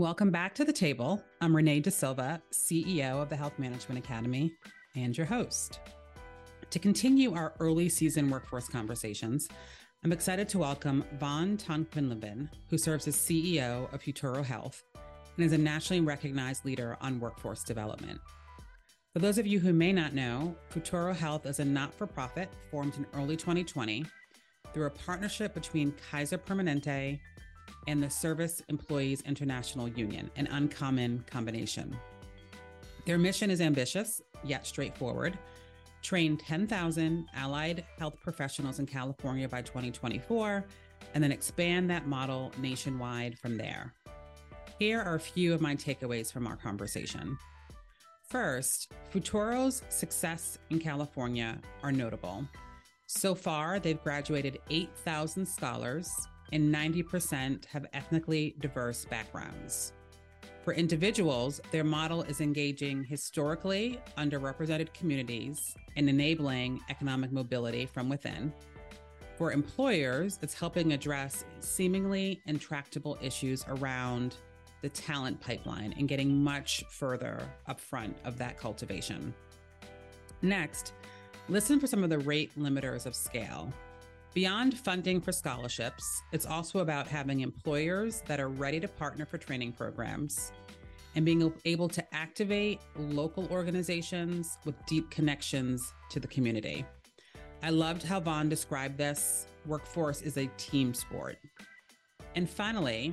Welcome back to the table. I'm Renee DeSilva, CEO of the Health Management Academy, and your host. To continue our early season workforce conversations, I'm excited to welcome Van Ton-Quinlivan, who serves as CEO of Futuro Health and is a nationally recognized leader on workforce development. For those of you who may not know, Futuro Health is a not for profit formed in early 2020 through a partnership between Kaiser Permanente and the Service Employees International Union, an uncommon combination. Their mission is ambitious, yet straightforward train 10,000 allied health professionals in California by 2024, and then expand that model nationwide from there. Here are a few of my takeaways from our conversation. First, Futuro's success in California are notable. So far, they've graduated 8,000 scholars and 90% have ethnically diverse backgrounds. For individuals, their model is engaging historically underrepresented communities and enabling economic mobility from within. For employers, it's helping address seemingly intractable issues around the talent pipeline and getting much further upfront of that cultivation. Next, listen for some of the rate limiters of scale. Beyond funding for scholarships, it's also about having employers that are ready to partner for training programs and being able to activate local organizations with deep connections to the community. I loved how Van described this. Workforce is a team sport. And finally,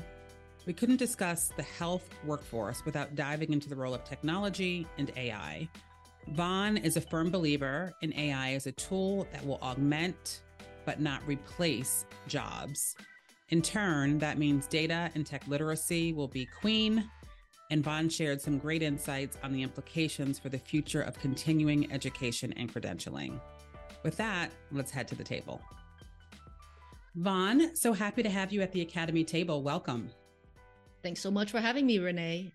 we couldn't discuss the health workforce without diving into the role of technology and AI. Van is a firm believer in AI as a tool that will augment but not replace jobs. In turn, that means data and tech literacy will be queen. And Van shared some great insights on the implications for the future of continuing education and credentialing. With that, let's head to the table. Van, so happy to have you at the Academy table. Welcome. Thanks so much for having me, Renee.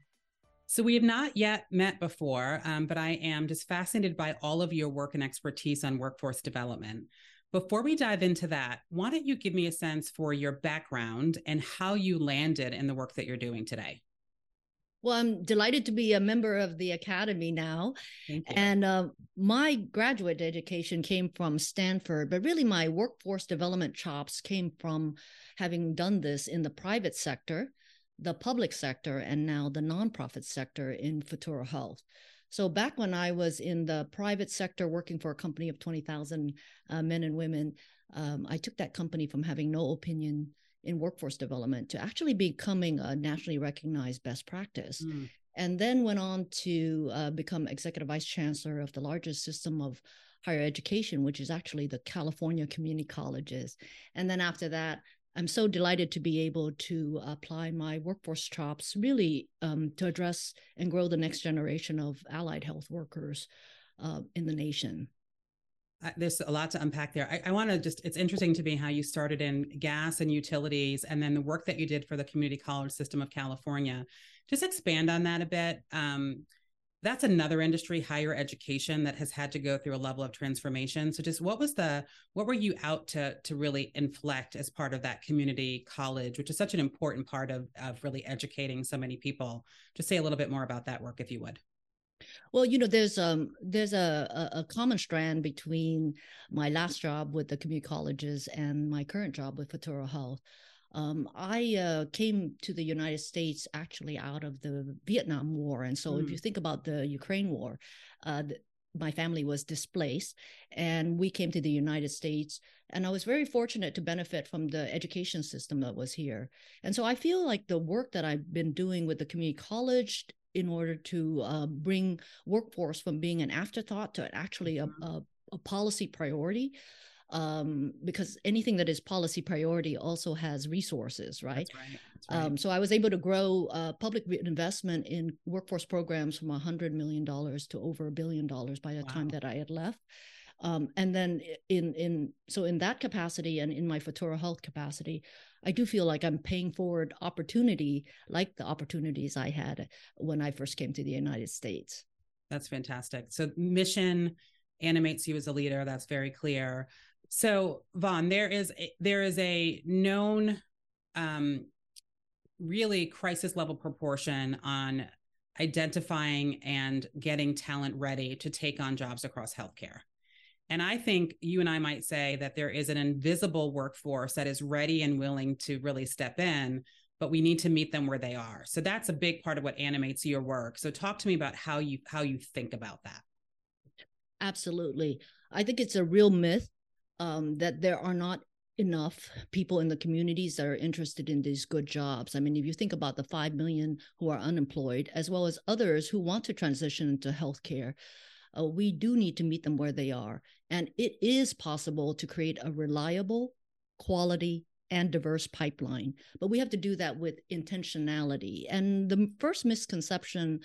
So, we have not yet met before, um, but I am just fascinated by all of your work and expertise on workforce development. Before we dive into that, why don't you give me a sense for your background and how you landed in the work that you're doing today? Well, I'm delighted to be a member of the Academy now. And uh, my graduate education came from Stanford, but really my workforce development chops came from having done this in the private sector, the public sector, and now the nonprofit sector in Futuro Health. So back when I was in the private sector working for a company of 20,000 uh, men and women, um, I took that company from having no opinion in workforce development to actually becoming a nationally recognized best practice. Mm. And then went on to uh, become executive vice chancellor of the largest system of higher education, which is actually the California community colleges. And then after that, I'm so delighted to be able to apply my workforce chops really um, to address and grow the next generation of allied health workers uh, in the nation. There's a lot to unpack there. I, I want to just, it's interesting to me how you started in gas and utilities and then the work that you did for the community college system of California. Just expand on that a bit. Um, that's another industry higher education that has had to go through a level of transformation. So just what was the what were you out to to really inflect as part of that community college which is such an important part of of really educating so many people? Just say a little bit more about that work if you would. Well, you know, there's um there's a, a, common strand between my last job with the community colleges and my current job with Futuro Health. Um, I uh, came to the United States actually out of the Vietnam War. And so, mm. if you think about the Ukraine War, uh, my family was displaced and we came to the United States. And I was very fortunate to benefit from the education system that was here. And so, I feel like the work that I've been doing with the community college in order to uh, bring workforce from being an afterthought to actually a, mm-hmm. a, a policy priority um, because anything that is policy priority also has resources, right? That's right. That's right. Um, so I was able to grow uh, public investment in workforce programs from $100 million to over a billion dollars by the wow. time that I had left. Um, and then in in so in that capacity and in my Futuro Health capacity, I do feel like I'm paying forward opportunity like the opportunities I had when I first came to the United States. That's fantastic. So mission animates you as a leader. That's very clear. So Van, there is a, there is a known um, really crisis level proportion on identifying and getting talent ready to take on jobs across healthcare. And I think you and I might say that there is an invisible workforce that is ready and willing to really step in, but we need to meet them where they are. So that's a big part of what animates your work. So talk to me about how you how you think about that. Absolutely. I think it's a real myth um, that there are not enough people in the communities that are interested in these good jobs. I mean, if you think about the 5 million who are unemployed, as well as others who want to transition into healthcare, uh, we do need to meet them where they are. And it is possible to create a reliable, quality, and diverse pipeline. But we have to do that with intentionality. And the first misconception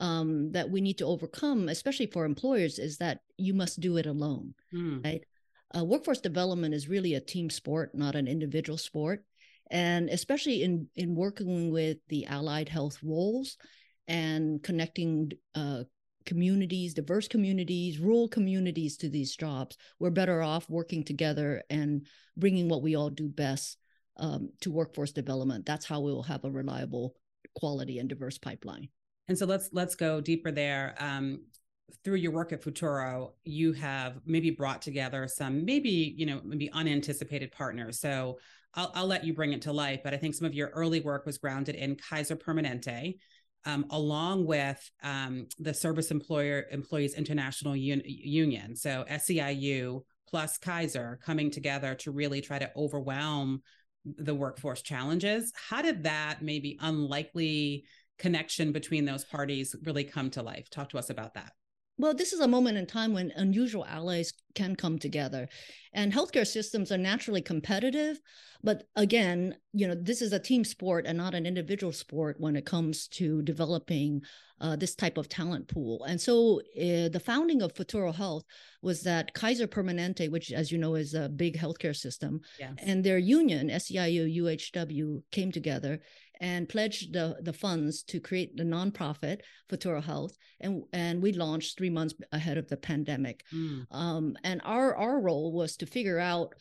um, that we need to overcome, especially for employers, is that you must do it alone, mm. right? Uh, workforce development is really a team sport, not an individual sport. And especially in, in working with the allied health roles and connecting uh, communities, diverse communities, rural communities to these jobs, we're better off working together and bringing what we all do best um, to workforce development. That's how we will have a reliable, quality, and diverse pipeline. And so let's let's go deeper there. Um, through your work at Futuro, you have maybe brought together some maybe you know maybe unanticipated partners. So I'll, I'll let you bring it to life, but I think some of your early work was grounded in Kaiser Permanente, um, along with um, the Service Employer Employees International Un- Union. So SEIU plus Kaiser coming together to really try to overwhelm the workforce challenges. How did that maybe unlikely connection between those parties really come to life? Talk to us about that. Well, this is a moment in time when unusual allies can come together. And healthcare systems are naturally competitive. But again, you know, this is a team sport and not an individual sport when it comes to developing uh, this type of talent pool. And so uh, the founding of Futuro Health was that Kaiser Permanente, which, as you know, is a big healthcare system, yes. and their union, SEIU UHW, came together and pledged the, the funds to create the nonprofit Futuro Health, and and we launched three months ahead of the pandemic. Mm. Um, and our our role was to figure out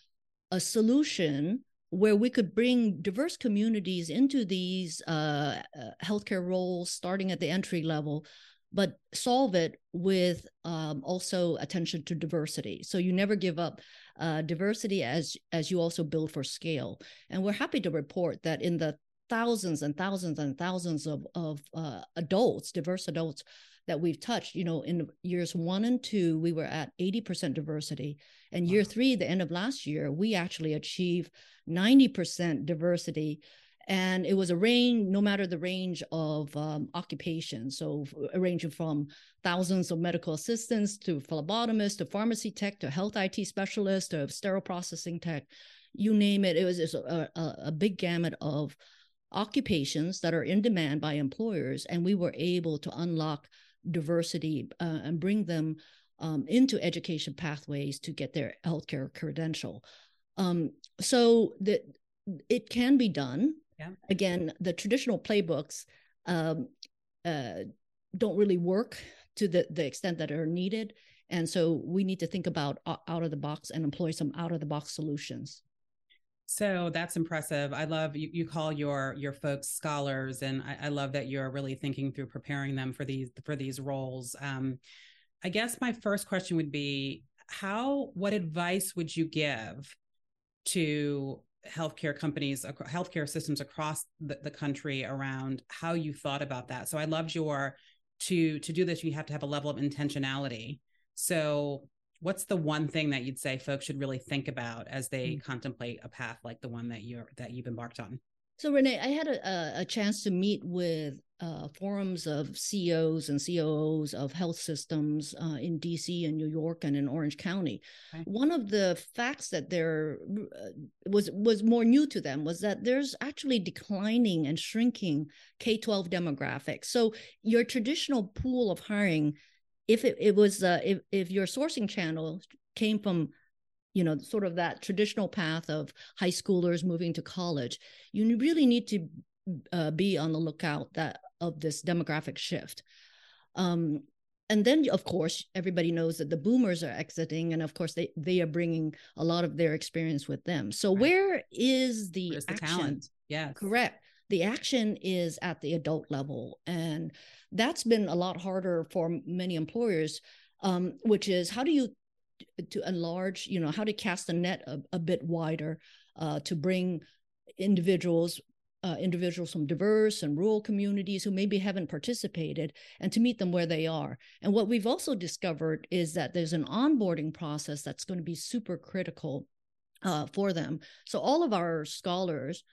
a solution where we could bring diverse communities into these uh, uh, healthcare roles, starting at the entry level, but solve it with um, also attention to diversity. So you never give up uh, diversity as as you also build for scale. And we're happy to report that in the thousands and thousands and thousands of of uh, adults, diverse adults that we've touched. You know, in years one and two, we were at eighty percent diversity, and year three, the end of last year, we actually achieved ninety percent diversity. And it was a range, no matter the range of um, occupation. So, ranging from thousands of medical assistants to phlebotomists to pharmacy tech to health IT specialists to sterile processing tech, you name it. It was, it was a, a, a big gamut of occupations that are in demand by employers, and we were able to unlock diversity uh, and bring them um, into education pathways to get their healthcare credential. Um, so that it can be done. Yeah. Again, the traditional playbooks um, uh, don't really work to the, the extent that are needed. And so we need to think about out of the box and employ some out of the box solutions. So that's impressive. I love you. You call your your folks scholars, and I, I love that you're really thinking through preparing them for these for these roles. Um, I guess my first question would be how what advice would you give to healthcare companies healthcare systems across the, the country around how you thought about that so i loved your to to do this you have to have a level of intentionality so what's the one thing that you'd say folks should really think about as they mm-hmm. contemplate a path like the one that you're that you've embarked on so renee i had a, a chance to meet with uh, forums of CEOs and COOs of health systems uh, in DC and New York and in Orange County. Okay. One of the facts that there uh, was was more new to them was that there's actually declining and shrinking K twelve demographics. So your traditional pool of hiring if it, it was uh, if if your sourcing channel came from you know sort of that traditional path of high schoolers moving to college you really need to uh, be on the lookout that of this demographic shift. Um, and then of course everybody knows that the boomers are exiting and of course they they are bringing a lot of their experience with them. So right. where is the, Where's the talent? Yeah correct the action is at the adult level. And that's been a lot harder for many employers, um, which is how do you to enlarge, you know, how to cast the net a, a bit wider uh, to bring individuals uh, individuals from diverse and rural communities who maybe haven't participated and to meet them where they are. And what we've also discovered is that there's an onboarding process that's going to be super critical uh, for them. So all of our scholars,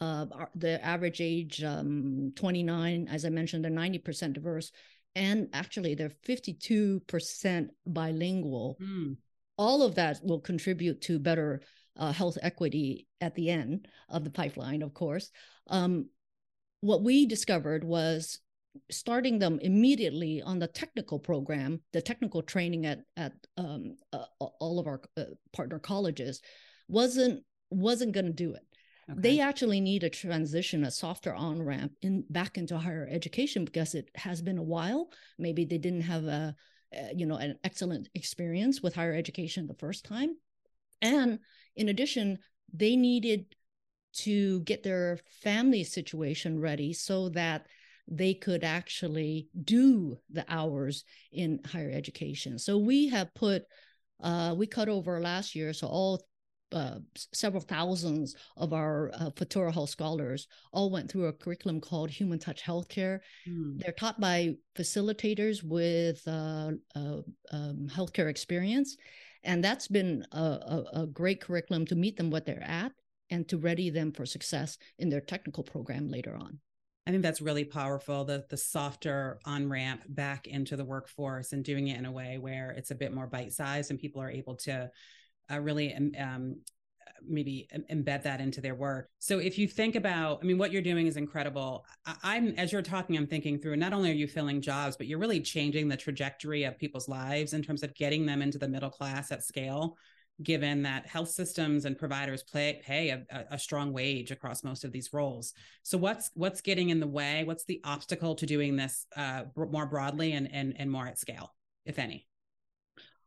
uh, the average age um, 29, as I mentioned, they're 90% diverse. And actually, they're 52% bilingual. Mm. All of that will contribute to better uh, health equity at the end of the pipeline, of course. Um, what we discovered was starting them immediately on the technical program, the technical training at at um, uh, all of our uh, partner colleges, wasn't wasn't going to do it. Okay. They actually need a transition, a softer on ramp in back into higher education because it has been a while. Maybe they didn't have a, a you know an excellent experience with higher education the first time, and in addition, they needed to get their family situation ready so that they could actually do the hours in higher education. So we have put, uh, we cut over last year, so all uh, several thousands of our uh, Futuro Health scholars all went through a curriculum called Human Touch Healthcare. Mm. They're taught by facilitators with uh, uh, um, healthcare experience. And that's been a, a, a great curriculum to meet them what they're at and to ready them for success in their technical program later on. I think that's really powerful. The the softer on ramp back into the workforce and doing it in a way where it's a bit more bite sized and people are able to uh, really um, maybe embed that into their work. So if you think about, I mean, what you're doing is incredible. I, am as you're talking, I'm thinking through. Not only are you filling jobs, but you're really changing the trajectory of people's lives in terms of getting them into the middle class at scale. Given that health systems and providers play, pay a, a strong wage across most of these roles, so what's what's getting in the way? What's the obstacle to doing this uh, more broadly and, and and more at scale, if any?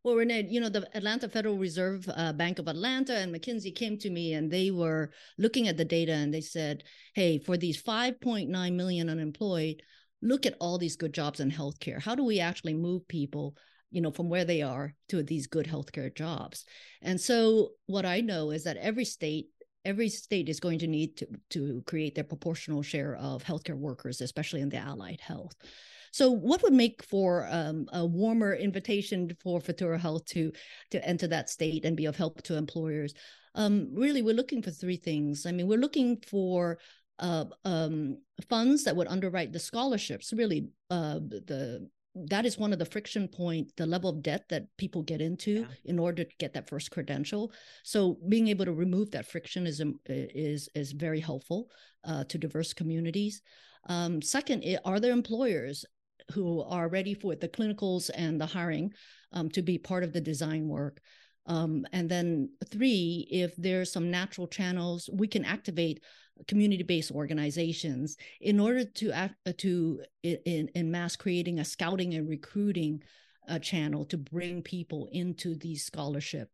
Well, Renee, you know, the Atlanta Federal Reserve uh, Bank of Atlanta and McKinsey came to me and they were looking at the data and they said, hey, for these 5.9 million unemployed, look at all these good jobs in healthcare. How do we actually move people, you know, from where they are to these good healthcare jobs? And so what I know is that every state every state is going to need to, to create their proportional share of healthcare workers, especially in the allied health. So, what would make for um, a warmer invitation for Futuro Health to to enter that state and be of help to employers? Um, really, we're looking for three things. I mean, we're looking for uh, um, funds that would underwrite the scholarships. Really, uh, the that is one of the friction point the level of debt that people get into yeah. in order to get that first credential so being able to remove that friction is um, is is very helpful uh, to diverse communities um, second are there employers who are ready for the clinicals and the hiring um, to be part of the design work. Um, and then three, if there's some natural channels, we can activate community-based organizations in order to act, uh, to in, in mass creating a scouting and recruiting uh, channel to bring people into these scholarship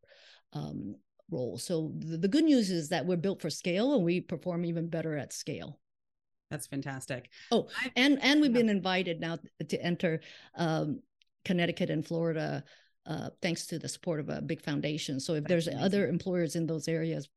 um, roles. So the, the good news is that we're built for scale and we perform even better at scale. That's fantastic. Oh, and and we've been invited now to enter um, Connecticut and Florida, uh, thanks to the support of a big foundation. So if That's there's amazing. other employers in those areas,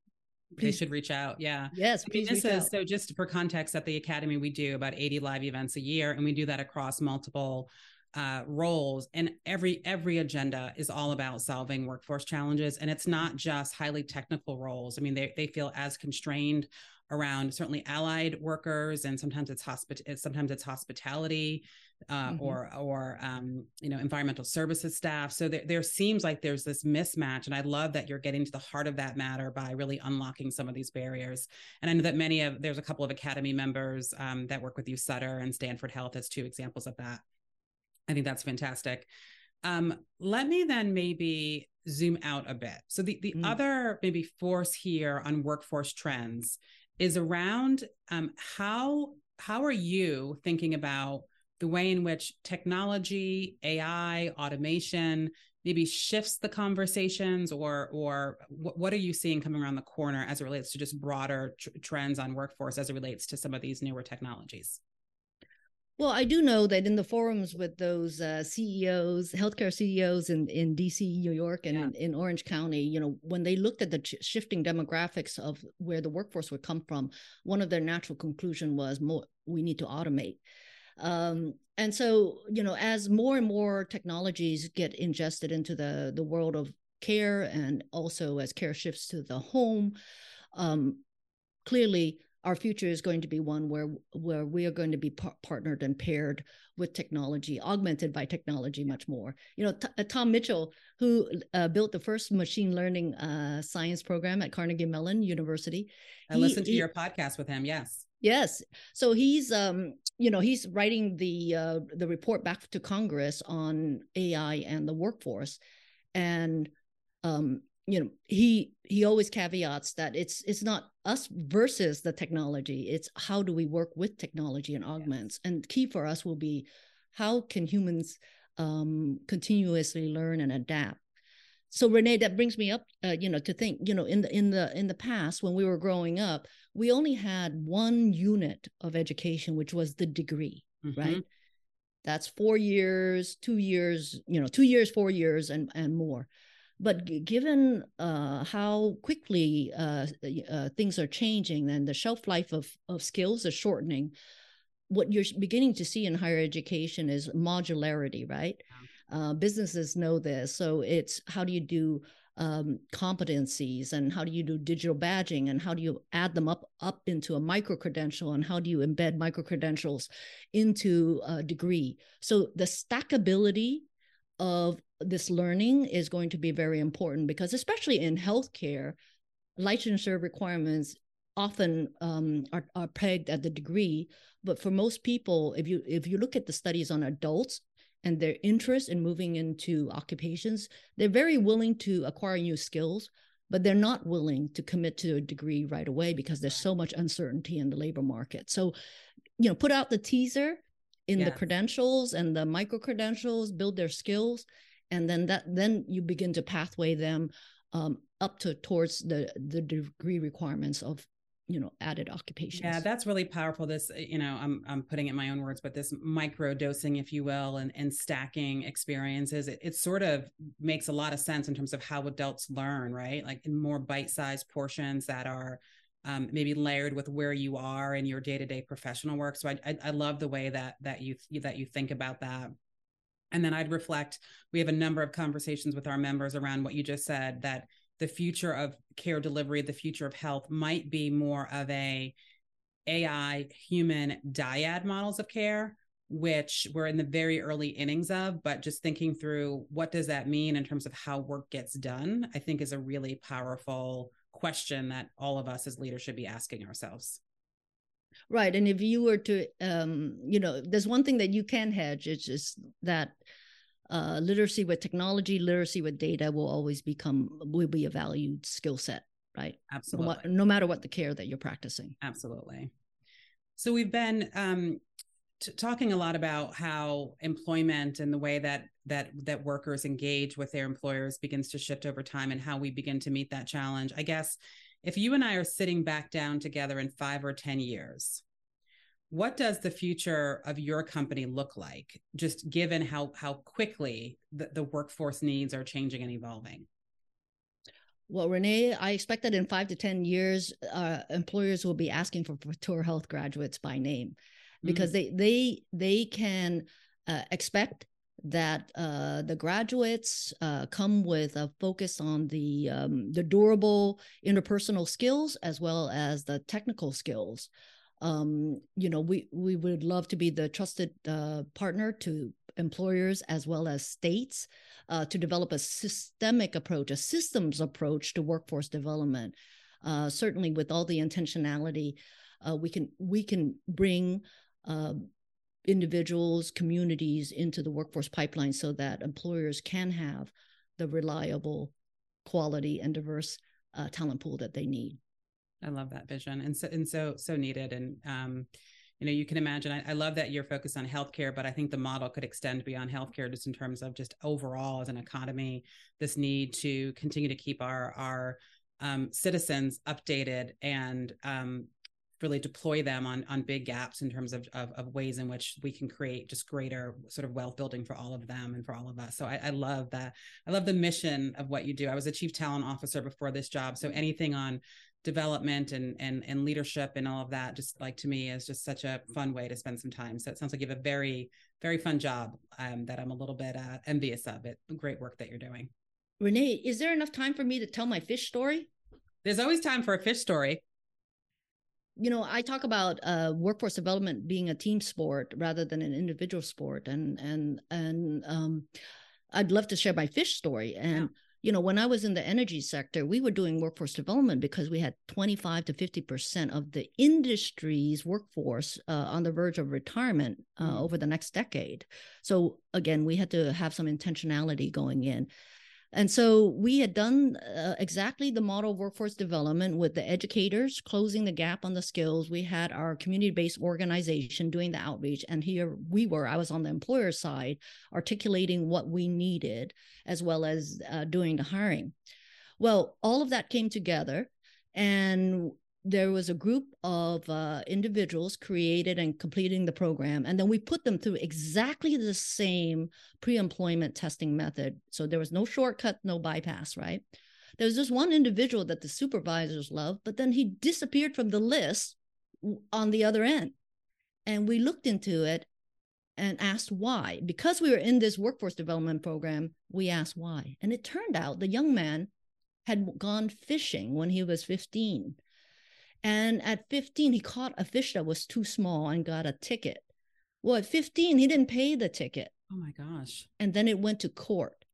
please. they should reach out. Yeah. Yes. I mean, this is so just for context at the Academy, we do about 80 live events a year, and we do that across multiple uh, roles and every every agenda is all about solving workforce challenges and it's not just highly technical roles i mean they, they feel as constrained around certainly allied workers and sometimes it's hospit sometimes it's hospitality uh, mm-hmm. or or um, you know environmental services staff. So there, there seems like there's this mismatch and i love that you're getting to the heart of that matter by really unlocking some of these barriers. And i know that many of there's a couple of academy members um, that work with you sutter and stanford health as two examples of that. I think that's fantastic. Um, let me then maybe zoom out a bit. So the, the mm. other maybe force here on workforce trends is around um, how how are you thinking about the way in which technology, AI, automation maybe shifts the conversations or or what, are you seeing coming around the corner as it relates to just broader tr- trends on workforce as it relates to some of these newer technologies well, I do know that in the forums with those uh, CEOs, healthcare CEOs in, in DC, New York, and yeah. in, in, Orange County, you know, when they looked at the ch- shifting demographics of where the workforce would come from, one of their natural conclusion was more we need to automate. Um, and so, you know, as more and more technologies get ingested into the the world of care, and also as care shifts to the home, um, clearly our future is going to be one where where we are going to be par- partnered and paired with technology augmented by technology much more. You know T- uh, tom mitchell who uh, built the first machine learning uh, science program at carnegie mellon university i he, listened to he, your podcast with him yes. Yes. So he's um you know he's writing the uh, the report back to congress on ai and the workforce. And um you know he he always caveats that it's it's not us versus the technology. It's how do we work with technology and augments? Yes. and key for us will be how can humans um, continuously learn and adapt? So renee that brings me up uh, you know to think you know in the in the in the past when we were growing up we only had one unit of education which was the degree mm-hmm. right that's four years two years you know two years four years and and more but given uh, how quickly uh, uh, things are changing and the shelf life of, of skills is shortening, what you're beginning to see in higher education is modularity, right? Uh, businesses know this. So it's how do you do um, competencies and how do you do digital badging and how do you add them up up into a micro credential and how do you embed micro credentials into a degree so the stackability of this learning is going to be very important because especially in healthcare licensure requirements often um, are, are pegged at the degree. But for most people if you if you look at the studies on adults and their interest in moving into occupations they're very willing to acquire new skills but they're not willing to commit to a degree right away because there's so much uncertainty in the labor market. So you know put out the teaser in the credentials and the micro credentials build their skills and then that then you begin to pathway them um, up to towards the the degree requirements of you know added occupations. yeah that's really powerful this you know i'm i'm putting it in my own words but this micro dosing if you will and and stacking experiences it, it sort of makes a lot of sense in terms of how adults learn right? Like in more bite-sized portions that are um, maybe layered with where you are in your day-to-day professional work. So I, I i love the way that that you that you think about that. And then I'd reflect, we have a number of conversations with our members around what you just said that the future of care delivery, the future of health might be more of a AI human dyad models of care, which we're in the very early innings of, but just thinking through what does that mean in terms of how work gets done, I think is a really powerful question that all of us as leaders should be asking ourselves. Right. And if you were to, um, you know, there's one thing that you can hedge, it's just that uh, literacy with technology, literacy with data will always become, will be a valued skill set, right? Absolutely. No, no, matter what the care that you're practicing. Absolutely. So we've been um, t- talking a lot about how employment and the way that that that workers engage with their employers begins to shift over time and how we begin to meet that challenge. I guess if you and I are sitting back down together in five or 10 years, what does the future of your company look like, just given how, how quickly the, the workforce needs are changing and evolving? Well, Renee, I expect that in five to 10 years, uh, employers will be asking for Futuro Health graduates by name because mm-hmm. they, they, they can uh, expect that uh, the graduates uh, come with a focus on the um, the durable interpersonal skills as well as the technical skills. Um, you know, we we would love to be the trusted uh, partner to employers as well as states uh, to develop a systemic approach, a systems approach to workforce development. Uh, certainly, with all the intentionality, uh, we can we can bring individuals, communities into the workforce pipeline so that employers can have the reliable, quality, and diverse uh, talent pool that they need. I love that vision, and so and so so needed. And um, you know you can imagine I, I, love that you're focused on healthcare but i think the model could extend beyond healthcare just in terms of just overall as an economy this need to continue to keep our our um, citizens updated and um, really deploy them on on big gaps in terms of, of, of ways in which we can create just greater sort of wealth building for all of them and for all of us. So I, I love that. I love the mission of what you do. I was a chief talent officer before this job, so anything on development and and and leadership and all of that just like to me is just such a fun way to spend some time so it sounds like you have a very very fun job um, that i'm a little bit uh, envious of it great work that you're doing renee is there enough time for me to tell my fish story there's always time for a fish story you know i talk about uh, workforce development being a team sport rather than an individual sport and and and um, i'd love to share my fish story and yeah you know, when I was in the energy sector, we were doing workforce development because we had 25 to 50% of the industry's workforce uh, on the verge of retirement uh, mm. over the next decade. So, again, we had to have some intentionality going in. And so we had done uh, exactly the model of workforce development with the educators closing the gap on the skills. We had our community based organization doing the outreach. And here we were, I was on the employer side, articulating what we needed as well as uh, doing the hiring. Well, all of that came together. And there was a group of uh, individuals created and completing the program and then we put them through exactly the same pre-employment testing method. So there was no shortcut no bypass right? There was just one individual that the supervisors loved but then he disappeared from the list on the other end. And we looked into it and asked why. Because we were in this workforce development program we asked why. And it turned out the young man had gone fishing when he was 15 and at 15, he caught a fish that was too small and got a ticket. Well, at 15, he didn't pay the ticket. Oh my gosh. And then it went to court.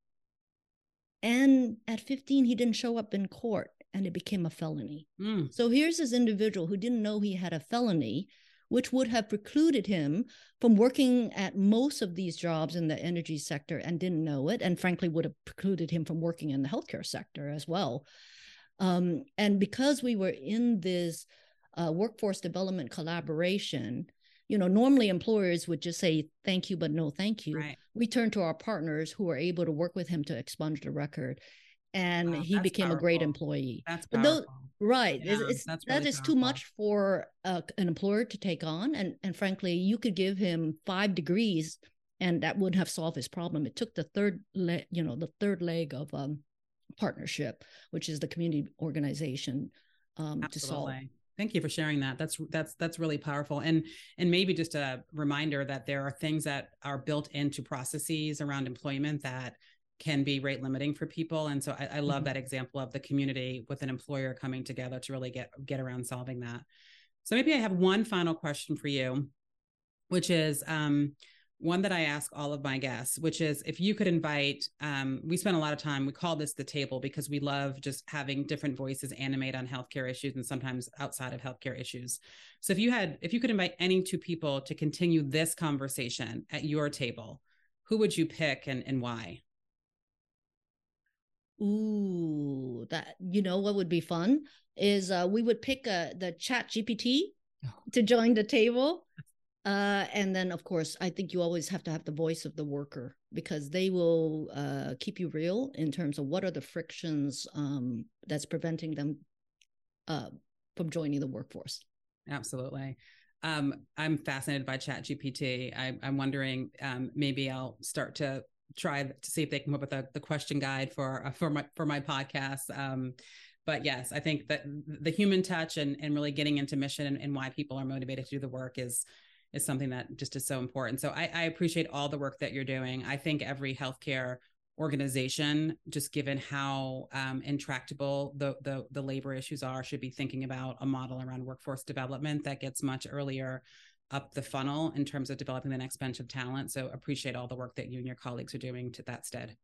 And at 15, he didn't show up in court and it became a felony. Mm. So here's this individual who didn't know he had a felony, which would have precluded him from working at most of these jobs in the energy sector and didn't know it. And frankly, would have precluded him from working in the healthcare sector as well. Um, and because we were in this uh, workforce development collaboration, you know, normally employers would just say thank you, but no thank you. Right. We turned to our partners who were able to work with him to expunge the record. And wow, he became powerful. a great employee. That's. Those, right. Yeah, it's that's really that is too much for uh, an employer to take on. And, and frankly, you could give him five degrees and that would have solved his problem. It took the third, le- you know, the third leg of um, partnership, which is the community organization um, to solve. Thank you for sharing that. That's that's that's really powerful. And and maybe just a reminder that there are things that are built into processes around employment that can be rate limiting for people. And so I, I love mm-hmm. that example of the community with an employer coming together to really get get around solving that. So maybe I have one final question for you, which is um, one that I ask all of my guests, which is if you could invite, um, we spend a lot of time, we call this the table because we love just having different voices animate on healthcare issues and sometimes outside of healthcare issues. So if you had, if you could invite any two people to continue this conversation at your table, who would you pick and, and why? Ooh, that, you know, what would be fun is uh, we would pick uh, the ChatGPT oh. to join the table uh, and then, of course, I think you always have to have the voice of the worker because they will uh, keep you real in terms of what are the frictions um, that's preventing them uh, from joining the workforce. Absolutely. Um, I'm fascinated by ChatGPT. I, am wondering um, maybe I'll start to try to see if they come up with a, the question guide for uh, for my for my podcast. Um, but yes, I think that the human touch and and really getting into mission and, and why people are motivated to do the work is is something that just is so important. So I, I appreciate all the work that you're doing. I think every healthcare organization, just given how um, intractable the, the the labor issues are, should be thinking about a model around workforce development that gets much earlier up the funnel in terms of developing the next bench of talent. So appreciate all the work that you and your colleagues are doing to that stead.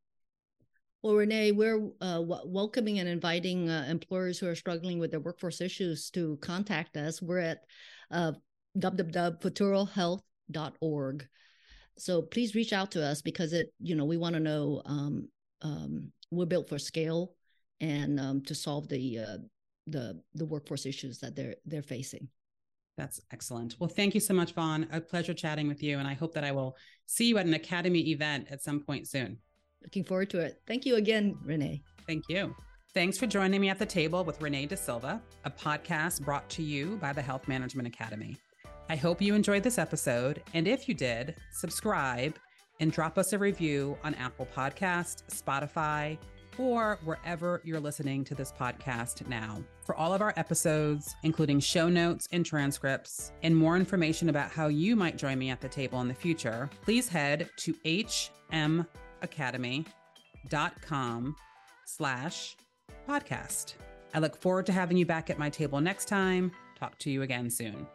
Well, Renee, we're uh, w- welcoming and inviting uh, employers who are struggling with their workforce issues to contact us. We're at uh, www.futurohealth.org. So please reach out to us because it, you know, we want to know um, um, we're built for scale and um, to solve the uh, the the workforce issues that they're they're facing. That's excellent. Well, thank you so much, Van. A pleasure chatting with you. And I hope that I will see you at an Academy event at some point soon. Looking forward to it. Thank you again, Renee. Thank you. Thanks for joining me at the table with Renee DeSilva, a podcast brought to you by the Health Management Academy. I hope you enjoyed this episode. And if you did, subscribe and drop us a review on Apple Podcast, Spotify, or wherever you're listening to this podcast now. For all of our episodes, including show notes and transcripts, and more information about how you might join me at the table in the future, please head to hmacademy.com slash podcast. I look forward to having you back at my table next time. Talk to you again soon.